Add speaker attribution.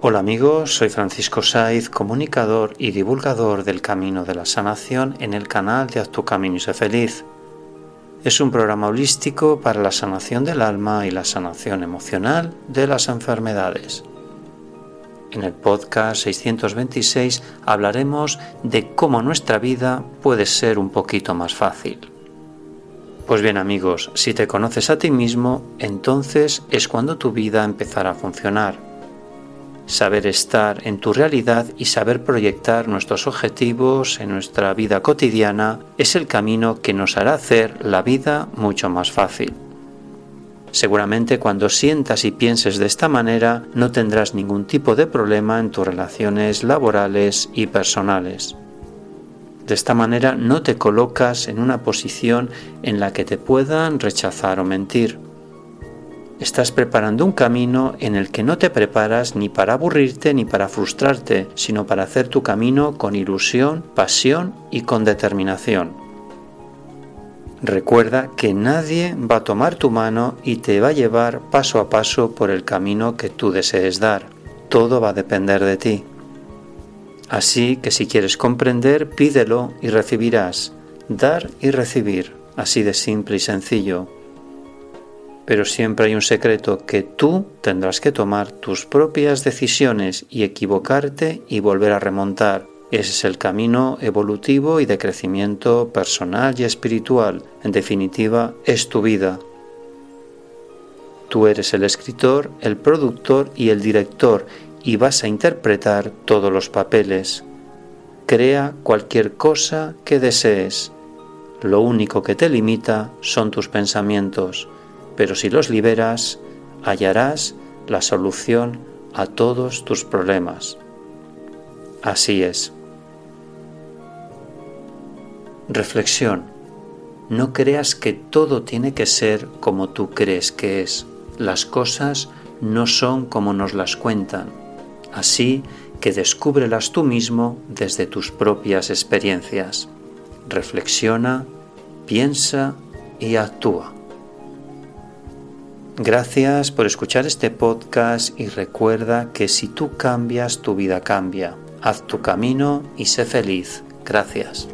Speaker 1: Hola amigos, soy Francisco Saiz, comunicador y divulgador del Camino de la Sanación en el canal de Haz tu Camino y sé feliz. Es un programa holístico para la sanación del alma y la sanación emocional de las enfermedades. En el podcast 626 hablaremos de cómo nuestra vida puede ser un poquito más fácil. Pues bien amigos, si te conoces a ti mismo, entonces es cuando tu vida empezará a funcionar saber estar en tu realidad y saber proyectar nuestros objetivos en nuestra vida cotidiana es el camino que nos hará hacer la vida mucho más fácil. Seguramente cuando sientas y pienses de esta manera no tendrás ningún tipo de problema en tus relaciones laborales y personales. De esta manera no te colocas en una posición en la que te puedan rechazar o mentir Estás preparando un camino en el que no te preparas ni para aburrirte ni para frustrarte, sino para hacer tu camino con ilusión, pasión y con determinación. Recuerda que nadie va a tomar tu mano y te va a llevar paso a paso por el camino que tú desees dar. Todo va a depender de ti. Así que si quieres comprender, pídelo y recibirás. Dar y recibir, así de simple y sencillo pero siempre hay un secreto que tú tendrás que tomar tus propias decisiones y equivocarte y volver a remontar. Ese es el camino evolutivo y de crecimiento personal y espiritual. En definitiva, es tu vida. Tú eres el escritor, el productor y el director y vas a interpretar todos los papeles. Crea cualquier cosa que desees. Lo único que te limita son tus pensamientos pero si los liberas, hallarás la solución a todos tus problemas. Así es. Reflexión. No creas que todo tiene que ser como tú crees que es. Las cosas no son como nos las cuentan. Así que descúbrelas tú mismo desde tus propias experiencias. Reflexiona, piensa y actúa. Gracias por escuchar este podcast y recuerda que si tú cambias, tu vida cambia. Haz tu camino y sé feliz. Gracias.